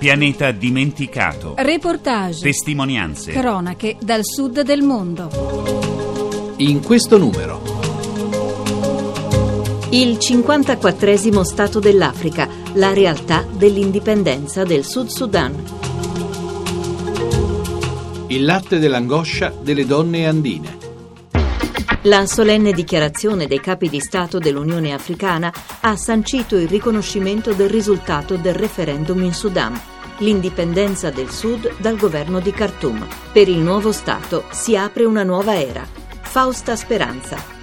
Pianeta dimenticato. Reportage. Testimonianze. Cronache dal sud del mondo. In questo numero. Il 54 Stato dell'Africa, la realtà dell'indipendenza del Sud Sudan. Il latte dell'angoscia delle donne andine. La solenne dichiarazione dei capi di Stato dell'Unione Africana ha sancito il riconoscimento del risultato del referendum in Sudan, l'indipendenza del Sud dal governo di Khartoum. Per il nuovo Stato si apre una nuova era. Fausta Speranza.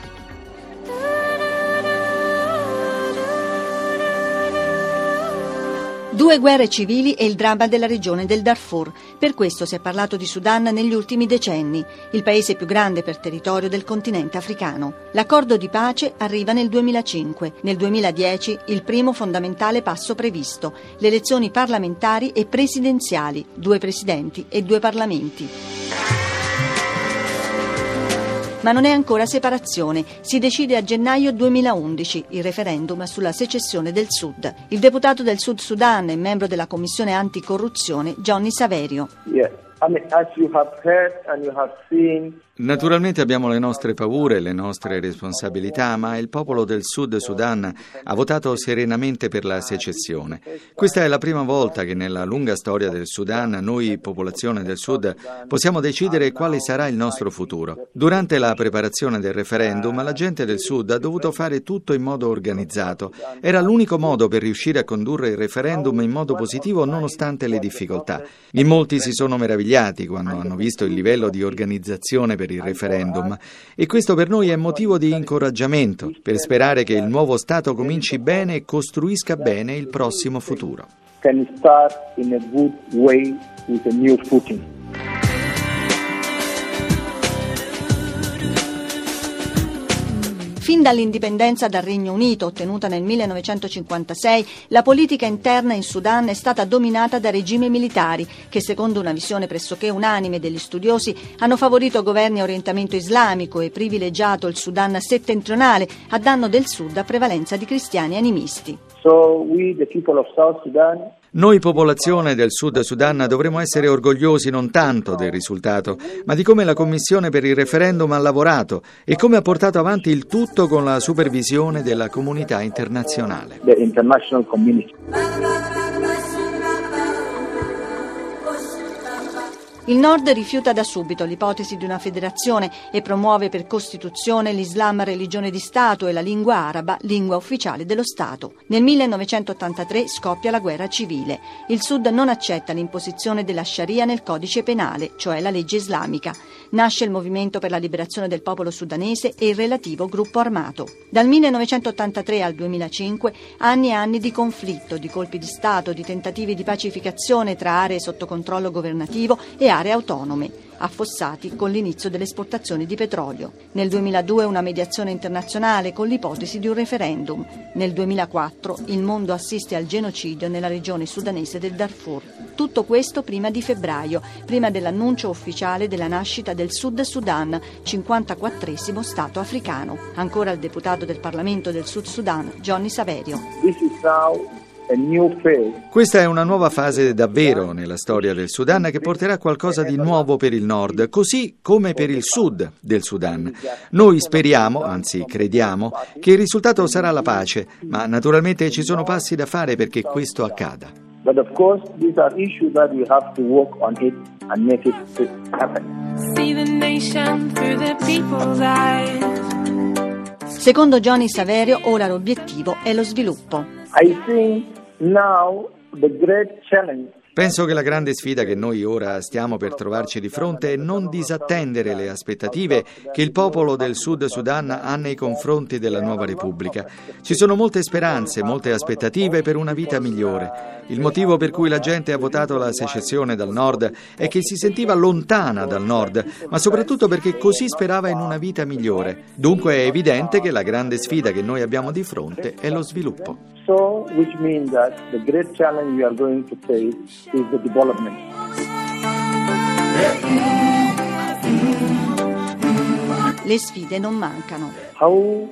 Due guerre civili e il dramma della regione del Darfur. Per questo si è parlato di Sudan negli ultimi decenni, il paese più grande per territorio del continente africano. L'accordo di pace arriva nel 2005. Nel 2010 il primo fondamentale passo previsto, le elezioni parlamentari e presidenziali, due presidenti e due parlamenti. Ma non è ancora separazione. Si decide a gennaio 2011 il referendum sulla secessione del Sud. Il deputato del Sud Sudan e membro della Commissione anticorruzione Johnny Saverio. Yeah. I mean, as you have heard and you have seen, Naturalmente abbiamo le nostre paure, le nostre responsabilità, ma il popolo del Sud Sudan ha votato serenamente per la secessione. Questa è la prima volta che nella lunga storia del Sudan noi, popolazione del Sud, possiamo decidere quale sarà il nostro futuro. Durante la preparazione del referendum la gente del Sud ha dovuto fare tutto in modo organizzato. Era l'unico modo per riuscire a condurre il referendum in modo positivo nonostante le difficoltà. In molti si sono meravigliati quando hanno visto il livello di organizzazione per per il referendum e questo per noi è motivo di incoraggiamento per sperare che il nuovo Stato cominci bene e costruisca bene il prossimo futuro. Can start in a good way with a new footing. Fin dall'indipendenza dal Regno Unito, ottenuta nel 1956, la politica interna in Sudan è stata dominata da regimi militari che, secondo una visione pressoché unanime degli studiosi, hanno favorito governi a orientamento islamico e privilegiato il Sudan settentrionale a danno del Sud a prevalenza di cristiani animisti. So we, the people of South Sudan, noi popolazione del Sud Sudan dovremmo essere orgogliosi non tanto del risultato, ma di come la Commissione per il referendum ha lavorato e come ha portato avanti il tutto con la supervisione della comunità internazionale. Il Nord rifiuta da subito l'ipotesi di una federazione e promuove per Costituzione l'Islam religione di Stato e la lingua araba lingua ufficiale dello Stato. Nel 1983 scoppia la guerra civile. Il Sud non accetta l'imposizione della Sharia nel codice penale, cioè la legge islamica. Nasce il Movimento per la liberazione del popolo sudanese e il relativo gruppo armato. Dal 1983 al 2005 anni e anni di conflitto, di colpi di Stato, di tentativi di pacificazione tra aree sotto controllo governativo e aree autonome, affossati con l'inizio delle esportazioni di petrolio. Nel 2002 una mediazione internazionale con l'ipotesi di un referendum. Nel 2004 il mondo assiste al genocidio nella regione sudanese del Darfur. Tutto questo prima di febbraio, prima dell'annuncio ufficiale della nascita del Sud Sudan, 54 Stato africano. Ancora il deputato del Parlamento del Sud Sudan, Johnny Saverio. Questa è una nuova fase davvero nella storia del Sudan che porterà qualcosa di nuovo per il nord, così come per il sud del Sudan. Noi speriamo, anzi crediamo, che il risultato sarà la pace, ma naturalmente ci sono passi da fare perché questo accada. But of course, these are issues that we have to work on it and make it happen. See the nation through the people's eyes. Secondo Johnny Saverio, ora l'obiettivo è lo sviluppo. I think Penso che la grande sfida che noi ora stiamo per trovarci di fronte è non disattendere le aspettative che il popolo del Sud Sudan ha nei confronti della nuova Repubblica. Ci sono molte speranze, molte aspettative per una vita migliore. Il motivo per cui la gente ha votato la secessione dal Nord è che si sentiva lontana dal Nord, ma soprattutto perché così sperava in una vita migliore. Dunque è evidente che la grande sfida che noi abbiamo di fronte è lo sviluppo. So, which means that the great challenge we are going to face is the development. Le sfide non mancano. How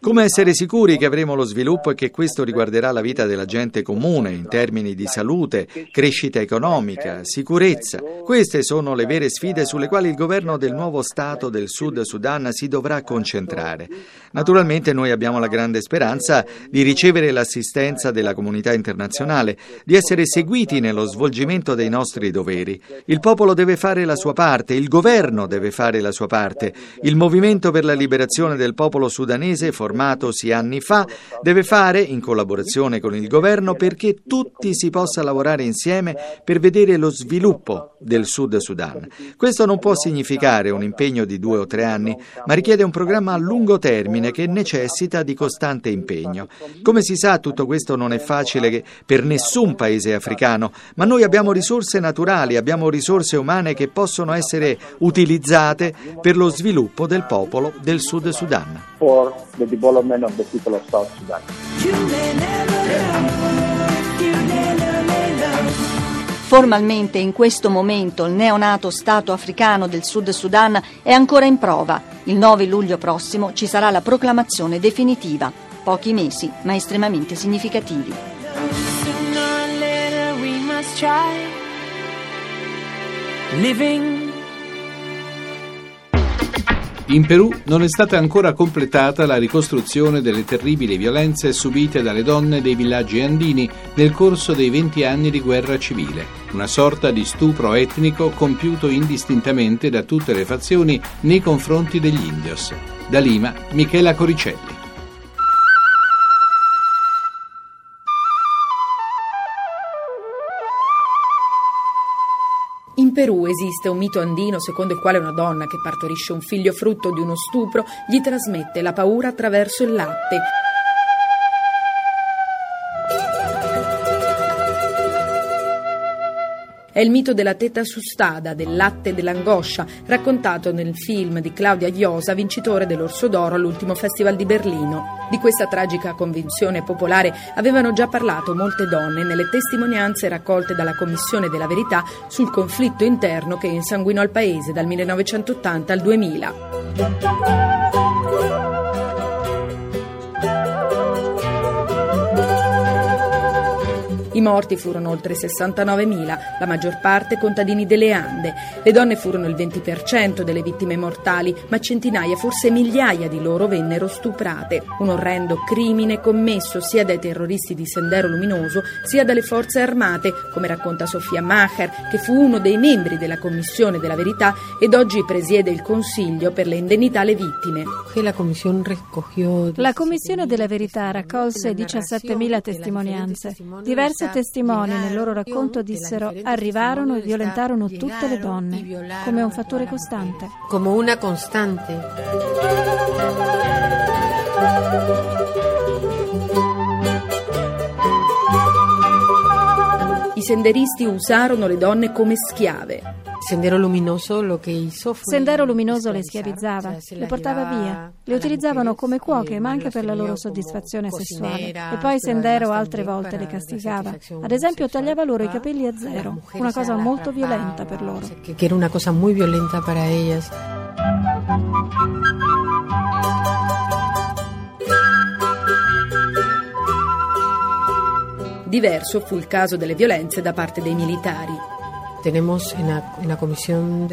Come essere sicuri che avremo lo sviluppo e che questo riguarderà la vita della gente comune in termini di salute, crescita economica, sicurezza? Queste sono le vere sfide sulle quali il governo del nuovo Stato del Sud Sudan si dovrà concentrare. Naturalmente noi abbiamo la grande speranza di ricevere l'assistenza della comunità internazionale, di essere seguiti nello svolgimento dei nostri doveri. Il popolo deve fare la sua parte, il governo deve fare la sua parte, il movimento per la liberazione del popolo sudanese formatosi anni fa deve fare, in collaborazione con il governo, perché tutti si possa lavorare insieme per vedere lo sviluppo del Sud Sudan. Questo non può significare un impegno di due o tre anni, ma richiede un programma a lungo termine che necessita di costante impegno. Come si sa, tutto questo non è facile per nessun paese africano, ma noi abbiamo risorse naturali, abbiamo risorse umane che possono essere utilizzate per lo sviluppo del popolo del Sud Sudan. For the development of the people of South Sudan. Formalmente in questo momento il neonato Stato africano del Sud Sudan è ancora in prova. Il 9 luglio prossimo ci sarà la proclamazione definitiva. Pochi mesi, ma estremamente significativi. Living. In Perù non è stata ancora completata la ricostruzione delle terribili violenze subite dalle donne dei villaggi andini nel corso dei 20 anni di guerra civile, una sorta di stupro etnico compiuto indistintamente da tutte le fazioni nei confronti degli indios. Da Lima, Michela Coricelli. In Perù esiste un mito andino secondo il quale una donna che partorisce un figlio frutto di uno stupro gli trasmette la paura attraverso il latte. È il mito della teta sustada, del latte dell'angoscia, raccontato nel film di Claudia Iosa, vincitore dell'Orso d'Oro all'ultimo Festival di Berlino. Di questa tragica convinzione popolare avevano già parlato molte donne nelle testimonianze raccolte dalla Commissione della Verità sul conflitto interno che insanguinò il paese dal 1980 al 2000. Morti furono oltre 69.000, la maggior parte contadini delle Ande. Le donne furono il 20% delle vittime mortali, ma centinaia, forse migliaia di loro vennero stuprate. Un orrendo crimine commesso sia dai terroristi di Sendero Luminoso sia dalle forze armate, come racconta Sofia Macher, che fu uno dei membri della Commissione della Verità ed oggi presiede il Consiglio per le indennità alle vittime. La Commissione della Verità raccolse 17.000 testimonianze. Diverse testimoni nel loro racconto dissero arrivarono e violentarono tutte le donne, come un fattore costante. Come una costante. Senderisti usarono le donne come schiave. Sendero Luminoso lo che hizo fue Sendero Luminoso le schiavizzava, le portava via, le utilizzavano come cuoche, ma anche per la loro soddisfazione sessuale. E poi Sendero altre volte le castigava. Ad esempio tagliava loro i capelli a zero, una cosa molto violenta per loro. que, que era una cosa muy violenta para ellas. Diverso fu il caso delle violenze da parte dei militari.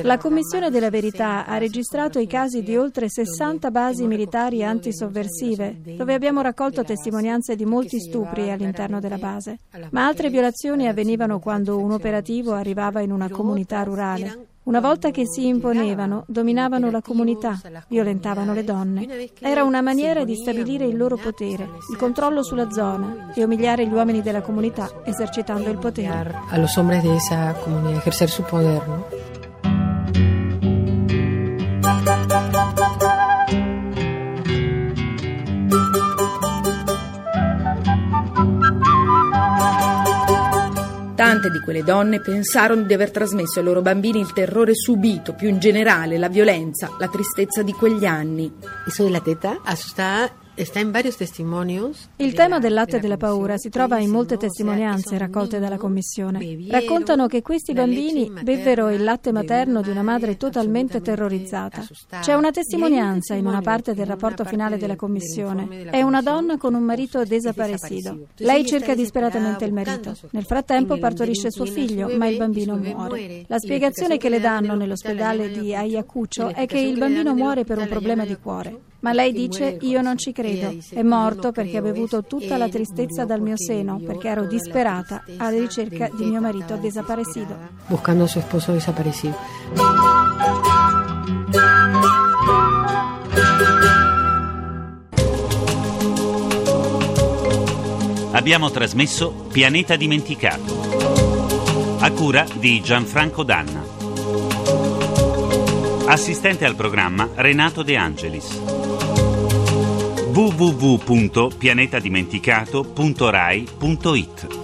La Commissione della Verità ha registrato i casi di oltre 60 basi militari antisovversive, dove abbiamo raccolto testimonianze di molti stupri all'interno della base. Ma altre violazioni avvenivano quando un operativo arrivava in una comunità rurale. Una volta che si imponevano, dominavano la comunità, violentavano le donne. Era una maniera di stabilire il loro potere, il controllo sulla zona e umiliare gli uomini della comunità esercitando il potere. a los hombres de esa comunidad ejercer su poder, ¿no? Tante di quelle donne pensarono di aver trasmesso ai loro bambini il terrore subito, più in generale la violenza, la tristezza di quegli anni. Eso Il tema del latte della paura si trova in molte testimonianze raccolte dalla Commissione. Raccontano che questi bambini bevvero il latte materno di una madre totalmente terrorizzata. C'è una testimonianza in una parte del rapporto finale della Commissione. È una donna con un marito desaparecido. Lei cerca disperatamente il marito. Nel frattempo partorisce suo figlio, ma il bambino muore. La spiegazione che le danno nell'ospedale di Ayacucho è che il bambino muore per un problema di cuore. Ma lei dice io non ci credo. È morto perché ha bevuto tutta la tristezza dal mio seno, perché ero disperata alla ricerca di mio marito desaparecido. Buscando suo sposo desaparecido. Abbiamo trasmesso Pianeta Dimenticato. A cura di Gianfranco Danna. Assistente al programma Renato De Angelis www.pianetadimenticato.rai.it